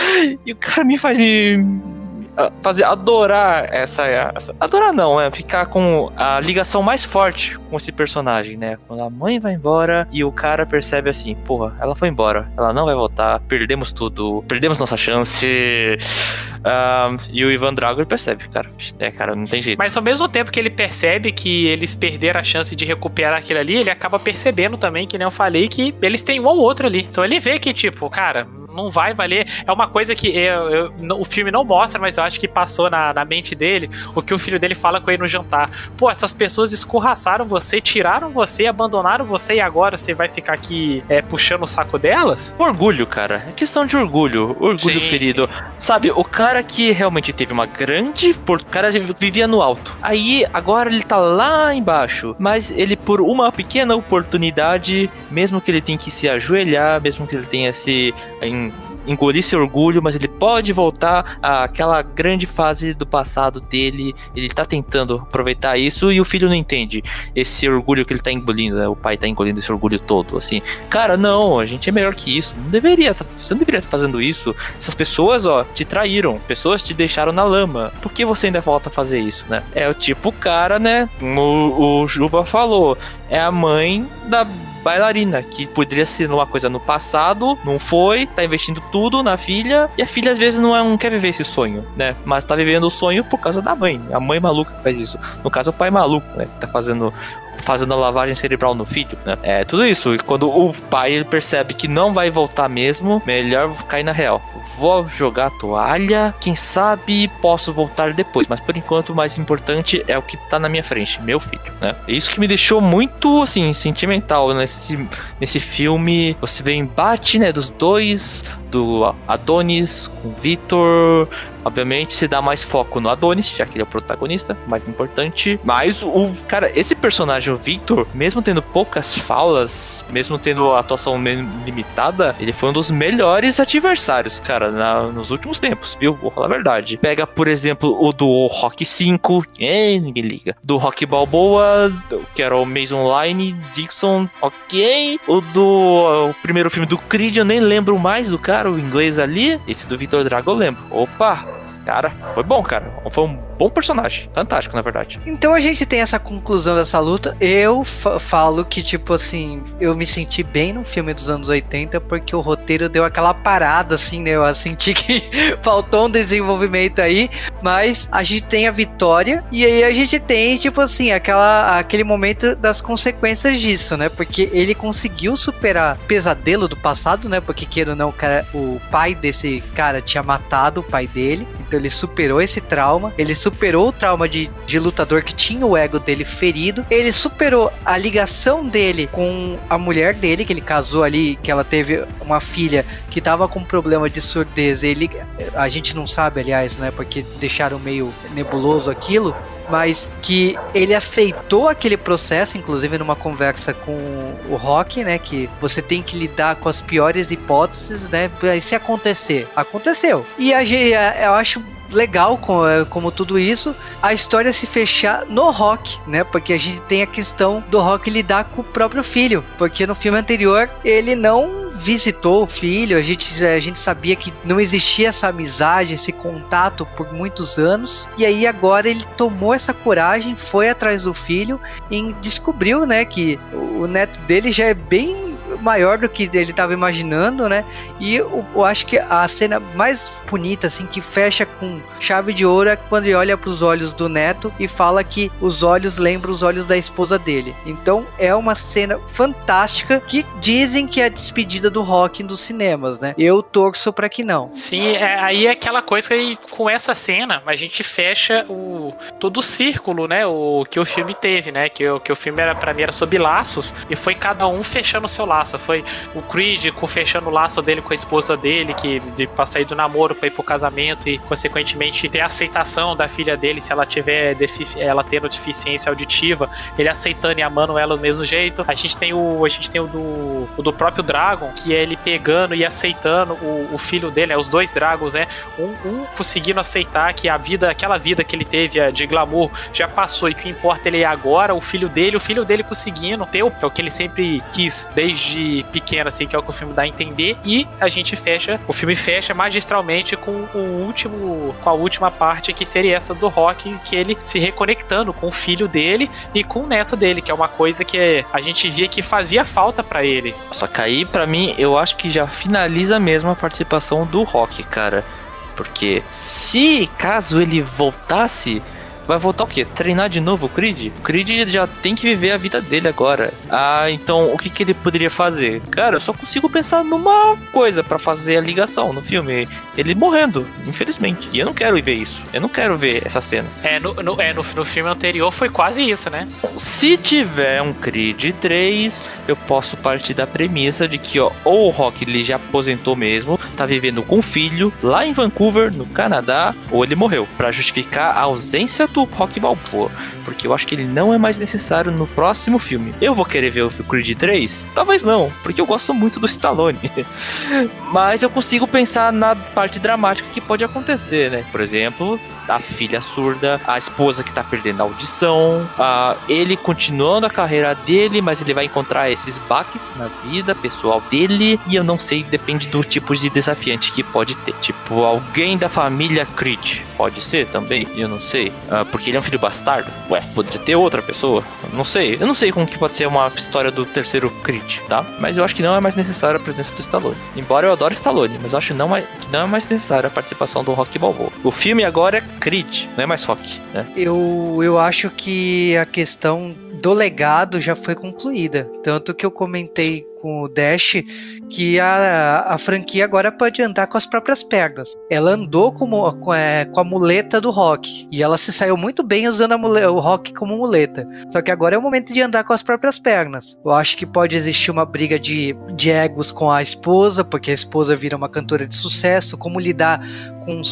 e o cara me faz me fazer adorar essa, essa- adorar não, é ficar com a ligação mais forte com esse personagem, né? Quando a mãe vai embora e o cara percebe assim, porra, ela foi embora, ela não vai voltar, perdemos tudo, perdemos nossa chance. Ah, e o Ivan Drago ele percebe, cara, é, cara, não tem jeito. Mas ao mesmo tempo que ele percebe que eles perderam a chance de recuperar aquilo ali, ele acaba percebendo também, que nem eu falei, que eles têm um ou outro ali. Então ele vê que, tipo, cara, não vai valer. É uma coisa que eu- eu- o filme não mostra, mas eu acho que passou na, na mente dele o que o filho dele fala com ele no jantar. Pô, essas pessoas escorraçaram você, tiraram você, abandonaram você e agora você vai ficar aqui é, puxando o saco delas? Orgulho, cara. É questão de orgulho. Orgulho Sim, ferido. Sabe, o cara que realmente teve uma grande. O cara vivia no alto. Aí, agora ele tá lá embaixo. Mas ele, por uma pequena oportunidade, mesmo que ele tenha que se ajoelhar, mesmo que ele tenha se. em- engolir seu orgulho, mas ele pode voltar àquela grande fase do passado dele. Ele tá tentando aproveitar isso e o filho não entende esse orgulho que ele tá engolindo, né? O pai tá engolindo esse orgulho todo, assim. Cara, não, a gente é melhor que isso. Não deveria, você não deveria estar fazendo isso. Essas pessoas, ó, te traíram. Pessoas te deixaram na lama. Por que você ainda volta a fazer isso, né? É o tipo cara, né? O, o Juba falou. É a mãe da bailarina, que poderia ser uma coisa no passado, não foi, tá investindo tudo na filha, e a filha às vezes não, é, quer viver esse sonho, né? Mas tá vivendo o sonho por causa da mãe. A mãe maluca que faz isso. No caso, o pai maluco, né? Que tá fazendo fazendo a lavagem cerebral no filho, né? É tudo isso. E quando o pai ele percebe que não vai voltar mesmo, melhor cair na real. Vou jogar a toalha, quem sabe posso voltar depois, mas por enquanto o mais importante é o que tá na minha frente, meu filho, né? Isso que me deixou muito assim sentimental nesse nesse filme. Você vê o embate, né, dos dois, do Adonis com o Victor, Obviamente se dá mais foco no Adonis, já que ele é o protagonista, mais importante. Mas o cara, esse personagem, o Victor, mesmo tendo poucas falas, mesmo tendo a atuação limitada, ele foi um dos melhores adversários, cara, na- nos últimos tempos, viu? Vou falar a verdade. Pega, por exemplo, o do Rock 5, é, ninguém liga. Do Rock Balboa, que era o Mason Line, Dixon, ok. O do o primeiro filme do Creed, eu nem lembro mais do cara, o inglês ali. Esse do Victor Drago eu lembro. Opa! Cara, foi bom, cara. Foi um bom personagem. Fantástico, na verdade. Então a gente tem essa conclusão dessa luta. Eu fa- falo que, tipo assim, eu me senti bem no filme dos anos 80 porque o roteiro deu aquela parada, assim, né? Eu senti que faltou um desenvolvimento aí, mas a gente tem a vitória e aí a gente tem, tipo assim, aquela, aquele momento das consequências disso, né? Porque ele conseguiu superar o pesadelo do passado, né? Porque, queira ou não, o, cara, o pai desse cara tinha matado o pai dele, então ele superou esse trauma, ele superou o trauma de, de lutador que tinha o ego dele ferido, ele superou a ligação dele com a mulher dele, que ele casou ali, que ela teve uma filha que tava com problema de surdez, ele, a gente não sabe, aliás, né, porque deixaram meio nebuloso aquilo, mas que ele aceitou aquele processo, inclusive numa conversa com o Rock, né? Que você tem que lidar com as piores hipóteses, né? E se acontecer, aconteceu. E a- eu acho legal com- é, como tudo isso, a história se fechar no Rock, né? Porque a gente tem a questão do Rock lidar com o próprio filho, porque no filme anterior ele não visitou o filho, a gente, a gente sabia que não existia essa amizade, esse contato por muitos anos, e aí agora ele tomou essa coragem, foi atrás do filho e descobriu, né, que o neto dele já é bem maior do que ele estava imaginando, né? E eu, eu acho que a cena mais bonita, assim, que fecha com chave de ouro é quando ele olha para os olhos do neto e fala que os olhos lembram os olhos da esposa dele. Então é uma cena fantástica que dizem que é a despedida do rock dos cinemas, né? Eu torço para que não. Sim, é, aí é aquela coisa que com essa cena a gente fecha o todo o círculo, né? O que o filme teve, né? Que, o- que o filme era para mim era sobre laços e foi cada um fechando o seu laço. Foi o Creed fechando o laço dele com a esposa dele, que de pra sair do namoro pra ir pro casamento e consequentemente ter a aceitação da filha dele se ela tiver ela tendo deficiência auditiva, ele aceitando e amando ela do mesmo jeito. A gente tem o a gente tem o do o do próprio Dragon, que é ele pegando e aceitando o, o filho dele, né, os dois Dragons, né? Um, um conseguindo aceitar que a vida, aquela vida que ele teve eh, de glamour já passou e que importa ele é agora, o filho dele, o filho dele conseguindo ter o é o que ele sempre quis desde pequeno, assim, que é o que o filme dá a entender. E a gente fecha, o filme fecha magistralmente com o último, com a última parte que seria essa do Rock, que ele se reconectando com o filho dele e com o neto dele, que é uma coisa que a gente via que fazia falta pra ele. Só que aí, pra mim, eu acho que já finaliza mesmo a participação do Rock, cara. Porque se caso ele voltasse, vai voltar o quê? Treinar de novo o Creed? O Creed já tem que viver a vida dele agora. Ah, então o que, que ele poderia fazer? Cara, eu só consigo pensar numa coisa pra fazer a ligação no filme. Ele morrendo, infelizmente. E eu não quero ver isso. Eu não quero ver essa cena. É, no, no, é, no, no filme anterior foi quase isso, né? Se tiver um Creed 3, eu posso partir da premissa de que ó, ou o Rock ele já aposentou mesmo, tá vivendo com o filho lá em Vancouver, no Canadá, ou ele morreu, Pra justificar a ausência do Rock Balboa, porque eu acho que ele não é mais necessário no próximo filme. Eu vou querer ver o Creed 3? Talvez não, porque eu gosto muito do Stallone. Mas eu consigo pensar na parte dramática que pode acontecer, né? Por exemplo, a filha surda, a esposa que tá perdendo a audição, a, ele continuando a carreira dele, mas ele vai encontrar esses baques na vida pessoal dele, e eu não sei, depende do tipo de desafiante que pode ter. Tipo, alguém da família Creed, pode ser também, eu não sei, Ah, porque ele é um filho bastardo. Ué, poderia ter outra pessoa, não sei, eu não sei como que pode ser uma história do terceiro Creed, tá? Mas eu acho que não é mais necessária a presença do Stallone. Embora eu adore Stallone, mas eu acho não, é- que não é mais necessária a participação do Rock Balboa. O filme agora é Creed, não é mais Rock, né? Eu, eu acho que a questão do legado já foi concluída. Tanto que eu comentei com o Dash que a, a franquia agora pode andar com as próprias pernas. Ela andou como, com, é, com a muleta do rock. E ela se saiu muito bem usando a mule- o rock como muleta. Só que agora é o momento de andar com as próprias pernas. Eu acho que pode existir uma briga de, de egos com a esposa, porque a esposa vira uma cantora de sucesso. Como lidar com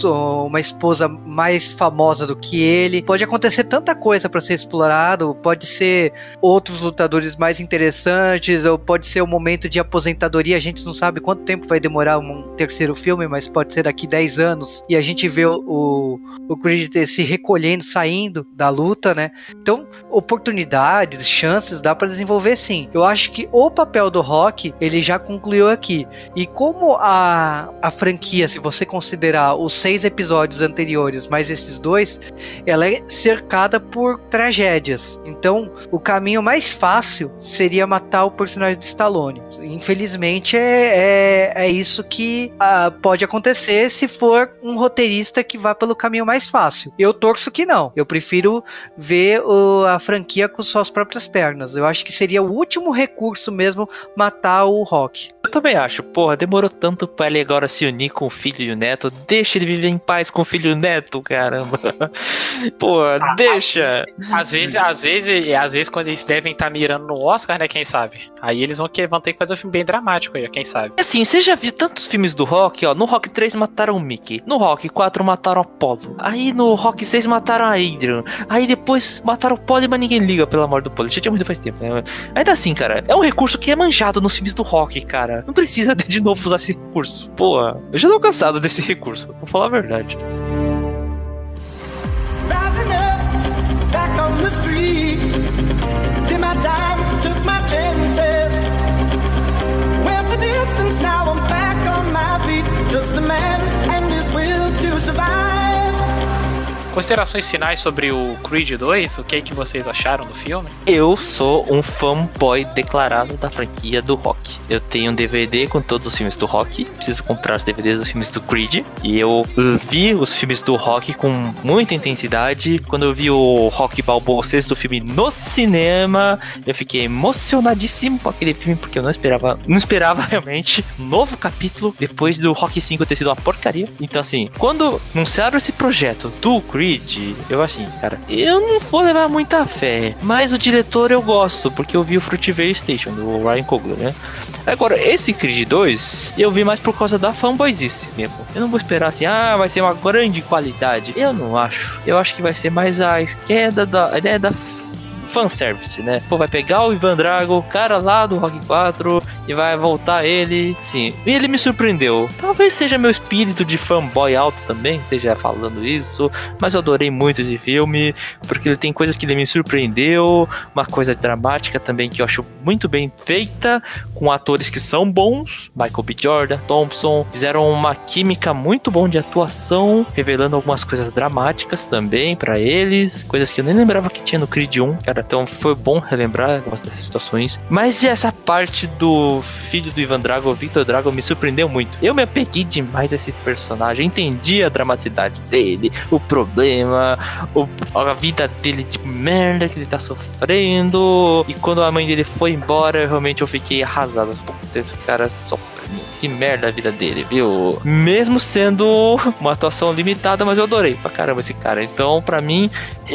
uma esposa mais famosa do que ele. Pode acontecer tanta coisa para ser explorado, pode ser outros lutadores mais interessantes, ou pode ser o momento momento de aposentadoria. A gente não sabe quanto tempo vai demorar um terceiro filme, mas pode ser daqui 10 anos. E a gente vê o, o, o Creed se recolhendo, saindo da luta, né? Então, oportunidades, chances, dá para desenvolver sim. Eu acho que o papel do Rock, ele já concluiu aqui. E como a, a franquia, se você considerar os seis episódios anteriores, mais esses dois, ela é cercada por tragédias. Então, o caminho mais fácil seria matar o personagem do Stallone. Infelizmente, é, é, é isso que ah, pode acontecer se for um roteirista que vá pelo caminho mais fácil. Eu torço que não. Eu prefiro ver o, a franquia com suas próprias pernas. Eu acho que seria o último recurso mesmo matar o Rock. Eu também acho, porra, demorou tanto pra ele agora se unir com o filho e o neto. Deixa ele viver em paz com o filho e o neto, caramba. Porra, Ah, deixa. Às vezes, às vezes, às vezes, quando eles devem estar mirando no Oscar, né? Quem sabe? Aí eles vão, que- vão ter que fazer um filme bem dramático aí, quem sabe? Assim, você já viu tantos filmes do Rock, ó. No Rock 3 mataram o Mickey. No Rock 4 mataram o Apollo. Aí no Rock 6 mataram a Adrian. Aí depois mataram o Polly, mas ninguém liga pela morte do Polly. Já tinha morrido faz tempo, né? Ainda assim, cara, é um recurso que é manjado nos filmes do Rock, cara. Não precisa de novo usar esse recurso. Pô, eu já tô cansado desse recurso. Vou falar a verdade. Rising up, back on the street. Did my time, took my chances. Distance, now I'm back on my feet. Just a man and his will to survive. Considerações finais sobre o Creed 2, o que, é que vocês acharam do filme? Eu sou um fanboy declarado da franquia do Rock. Eu tenho um DVD com todos os filmes do Rock. Preciso comprar os DVDs dos filmes do Creed. E eu vi os filmes do Rock com muita intensidade. Quando eu vi o Rock Balboa, o sexto filme no cinema, eu fiquei emocionadíssimo com aquele filme porque eu não esperava, não esperava realmente um novo capítulo depois do Rock 5 ter sido uma porcaria. Então assim, quando anunciaram esse projeto do Creed, eu assim, cara, eu não vou levar muita fé, mas o diretor eu gosto porque eu vi o Fruitvale Station do Ryan Coogler, né? Agora, esse Creed 2, eu vi mais por causa da fanboyzice mesmo. Eu não vou esperar assim, ah, vai ser uma grande qualidade. Eu não acho. Eu acho que vai ser mais a queda da a ideia da fanservice, né? Pô, vai pegar o Ivan Drago, o cara lá do Rock 4, e vai voltar ele. Sim, e ele me surpreendeu. Talvez seja meu espírito de fanboy alto também, esteja falando isso, mas eu adorei muito esse filme, porque ele tem coisas que ele me surpreendeu, uma coisa dramática também que eu acho muito bem feita, com atores que são bons, Michael B. Jordan, Thompson, fizeram uma química muito bom de atuação, revelando algumas coisas dramáticas também pra eles, coisas que eu nem lembrava que tinha no Creed 1, cara, então foi bom relembrar algumas dessas situações. Mas essa parte do filho do Ivan Drago, Victor Drago, me surpreendeu muito. Eu me apeguei demais a esse personagem, entendi a dramaticidade dele, o problema, o- a vida dele de merda que ele tá sofrendo. E quando a mãe dele foi embora, realmente eu fiquei arrasado. Puta, esse cara sofre. Que merda a vida dele, viu? Mesmo sendo uma atuação limitada, mas eu adorei pra caramba esse cara. Então, pra mim,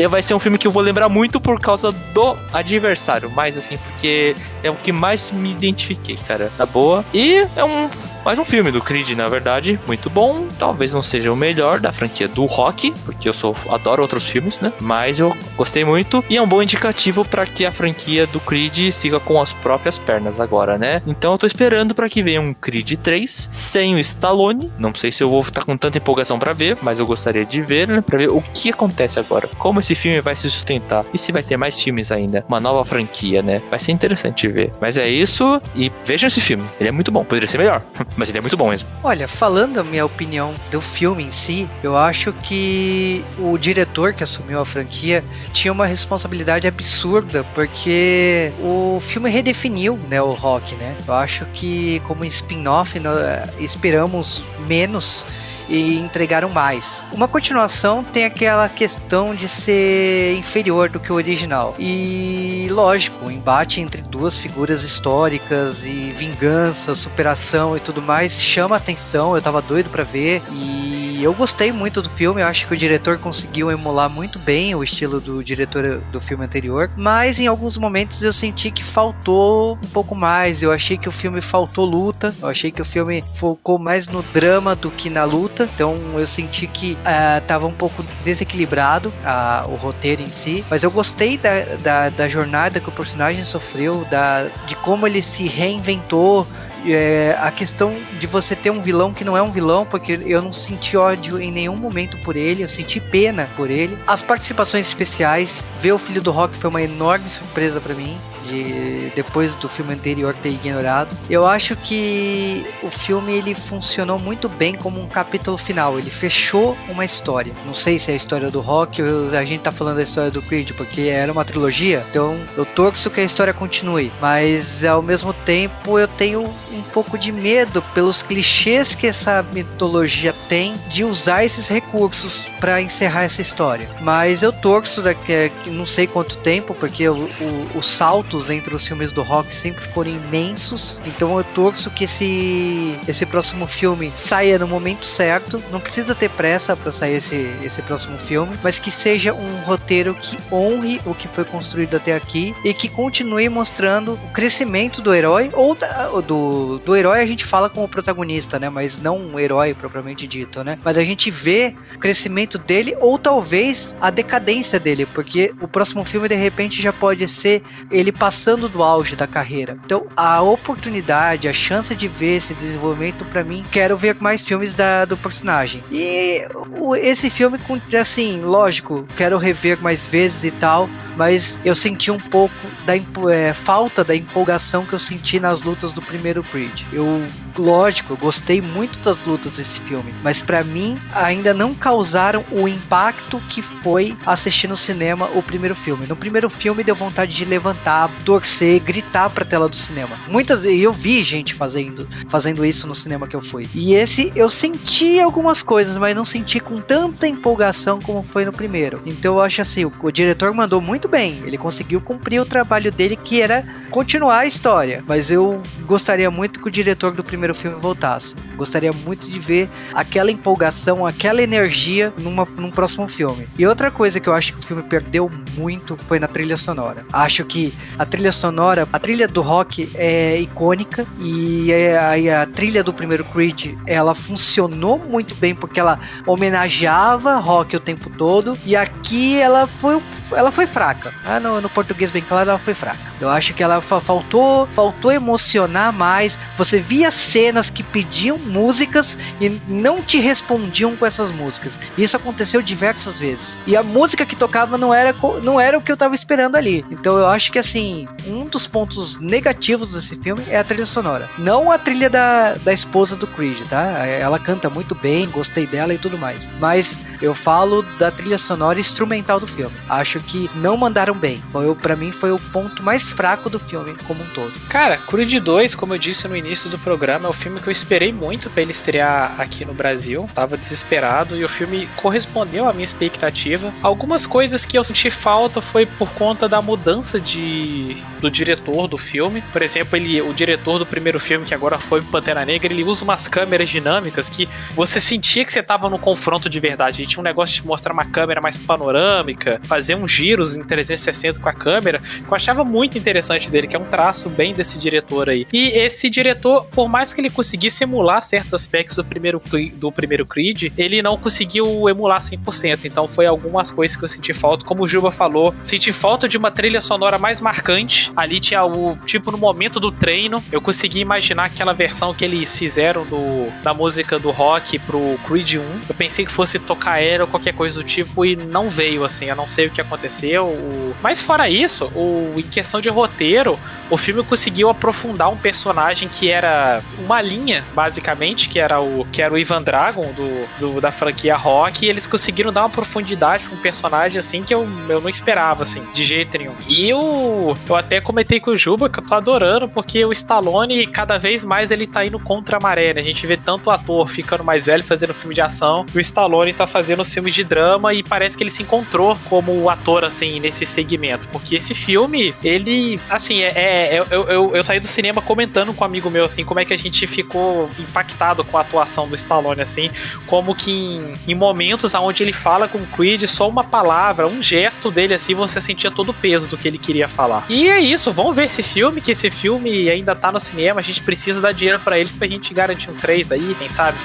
vai ser um filme que eu vou lembrar muito por causa do adversário. Mais assim, porque é o que mais me identifiquei, cara. Tá boa. E é um mais um filme do Creed, na verdade, muito bom. Talvez não seja o melhor da franquia do Rock, porque eu sou adoro outros filmes, né? Mas eu gostei muito e é um bom indicativo para que a franquia do Creed siga com as próprias pernas agora, né? Então eu tô esperando para que venha um Creed 3 sem o Stallone. Não sei se eu vou estar com tanta empolgação para ver, mas eu gostaria de ver, né? Para ver o que acontece agora, como esse filme vai se sustentar e se vai ter mais filmes ainda, uma nova franquia, né? Vai ser interessante ver. Mas é isso e vejam esse filme. Ele é muito bom, poderia ser melhor, mas ele é muito bom mesmo. Olha, falando a minha opinião do filme em si, eu acho que o diretor que assumiu a franquia tinha uma responsabilidade absurda, porque o filme redefiniu, né, o rock, né? Eu acho que como spin-off eh, esperamos menos e entregaram mais. Uma continuação tem aquela questão de ser inferior do que o original. E lógico, o embate entre duas figuras históricas e vingança, superação e tudo mais chama atenção. Eu tava doido pra ver e Eu gostei muito do filme, eu acho que o diretor conseguiu emular muito bem o estilo do diretor do filme anterior, mas em alguns momentos eu senti que faltou um pouco mais. Eu achei que o filme faltou luta, eu achei que o filme focou mais no drama do que na luta, então eu senti que uh, tava um pouco desequilibrado uh, o roteiro em si, mas eu gostei da, da, da jornada que o personagem sofreu, da, de como ele se reinventou é, a questão de você ter um vilão que não é um vilão, porque eu não senti ódio em nenhum momento por ele, eu senti pena por ele. As participações especiais, ver o filho do Rock foi uma enorme surpresa para mim de depois do filme anterior ter ignorado. Eu acho que o filme ele funcionou muito bem como um capítulo final. Ele fechou uma história. Não sei se é a história do Rock ou a gente tá falando da história do Creed, porque era uma trilogia. Então eu torço que a história continue. Mas ao mesmo tempo eu tenho um pouco de medo pelos clichês que essa mitologia tem de usar esses recursos para encerrar essa história. Mas eu torço daqui não sei quanto tempo, porque o, o, o salto entre os filmes do rock sempre foram imensos. Então eu torço que esse, esse próximo filme saia no momento certo. Não precisa ter pressa para sair esse, esse próximo filme, mas que seja um roteiro que honre o que foi construído até aqui e que continue mostrando o crescimento do herói ou da, do, do herói a gente fala como protagonista, né? Mas não um herói propriamente dito, né? Mas a gente vê o crescimento dele ou talvez a decadência dele, porque o próximo filme de repente já pode ser ele passando do auge da carreira. Então, a oportunidade, a chance de ver esse desenvolvimento, para mim, quero ver mais filmes da, do personagem. E o, esse filme, assim, lógico, quero rever mais vezes e tal mas eu senti um pouco da é, falta da empolgação que eu senti nas lutas do primeiro Creed. Eu, lógico, gostei muito das lutas desse filme, mas para mim ainda não causaram o impacto que foi assistir no cinema o primeiro filme. No primeiro filme deu vontade de levantar, torcer, gritar pra tela do cinema. Muitas vezes eu vi gente fazendo, fazendo isso no cinema que eu fui. E esse eu senti algumas coisas, mas não senti com tanta empolgação como foi no primeiro. Então eu acho assim, o, o diretor mandou muito bem. Ele conseguiu cumprir o trabalho dele, que era continuar a história. Mas eu gostaria muito que o diretor do primeiro filme voltasse. Gostaria muito de ver aquela empolgação, aquela energia numa, num próximo filme. E outra coisa que eu acho que o filme perdeu muito foi na trilha sonora. Acho que a trilha sonora, a trilha do rock é icônica e a, a trilha do primeiro Creed, ela funcionou muito bem porque ela homenageava rock o tempo todo e aqui ela foi ela foi fraca. Ah, no, no português bem claro, ela foi fraca. Eu acho que ela fa faltou, faltou emocionar mais. Você via cenas que pediam músicas e não te respondiam com essas músicas. Isso aconteceu diversas vezes. E a música que tocava não era, não era o que eu tava esperando ali. Então eu acho que assim, um dos pontos negativos desse filme é a trilha sonora. Não a trilha da, da esposa do Creed, tá? Ela canta muito bem, gostei dela e tudo mais. Mas eu falo da trilha sonora instrumental do filme. Acho que não mandaram bem. Foi, para mim foi o ponto mais fraco do filme como um todo. Cara, Creed 2, como eu disse no início do programa, é o filme que eu esperei muito para ele estrear aqui no Brasil. Tava desesperado e o filme correspondeu à minha expectativa. Algumas coisas que eu senti falta foi por conta da mudança de do diretor do filme. Por exemplo, ele, o diretor do primeiro filme, que agora foi Pantera Negra, ele usa umas câmeras dinâmicas que você sentia que você tava no confronto de verdade tinha um negócio de mostrar uma câmera mais panorâmica, fazer uns giros em 360 com a câmera, que eu achava muito interessante dele, que é um traço bem desse diretor aí. E esse diretor, por mais que ele conseguisse emular certos aspectos do primeiro, do primeiro Creed, ele não conseguiu emular 100%. Então foi algumas coisas que eu senti falta. Como o Juba falou, senti falta de uma trilha sonora mais marcante. Ali tinha o tipo no momento do treino, eu consegui imaginar aquela versão que eles fizeram do, da música do rock pro Creed 1. Eu pensei que fosse tocar aérea ou qualquer coisa do tipo e não veio, assim. Eu não sei o que aconteceu. O... Mas fora isso, o... em questão de roteiro, o filme conseguiu aprofundar um personagem que era uma linha, basicamente, que era o, que era o Ivan Dragon do, do da franquia Rock, e eles conseguiram dar uma profundidade pra um personagem assim que eu, eu não esperava, assim, de jeito nenhum. E eu, eu até comentei com o Juba que eu tô adorando, porque o Stallone, cada vez mais ele tá indo contra a maré, né? A gente vê tanto ator ficando mais velho fazendo filme de ação, e o Stallone tá fazendo filmes de drama, e parece que ele se encontrou como ator, assim, nesse segmento, porque esse filme, ele, assim, é, é- eu, eu, eu saí do cinema comentando com um amigo meu, assim, como é que a gente ficou impactado com a atuação do Stallone, assim, como que em, em momentos onde ele fala com o Creed, só uma palavra, um gesto dele, assim, você sentia todo o peso do que ele queria falar. E é isso, vamos ver esse filme, que esse filme ainda tá no cinema, a gente precisa dar dinheiro pra ele pra gente garantir um 3 aí, quem sabe?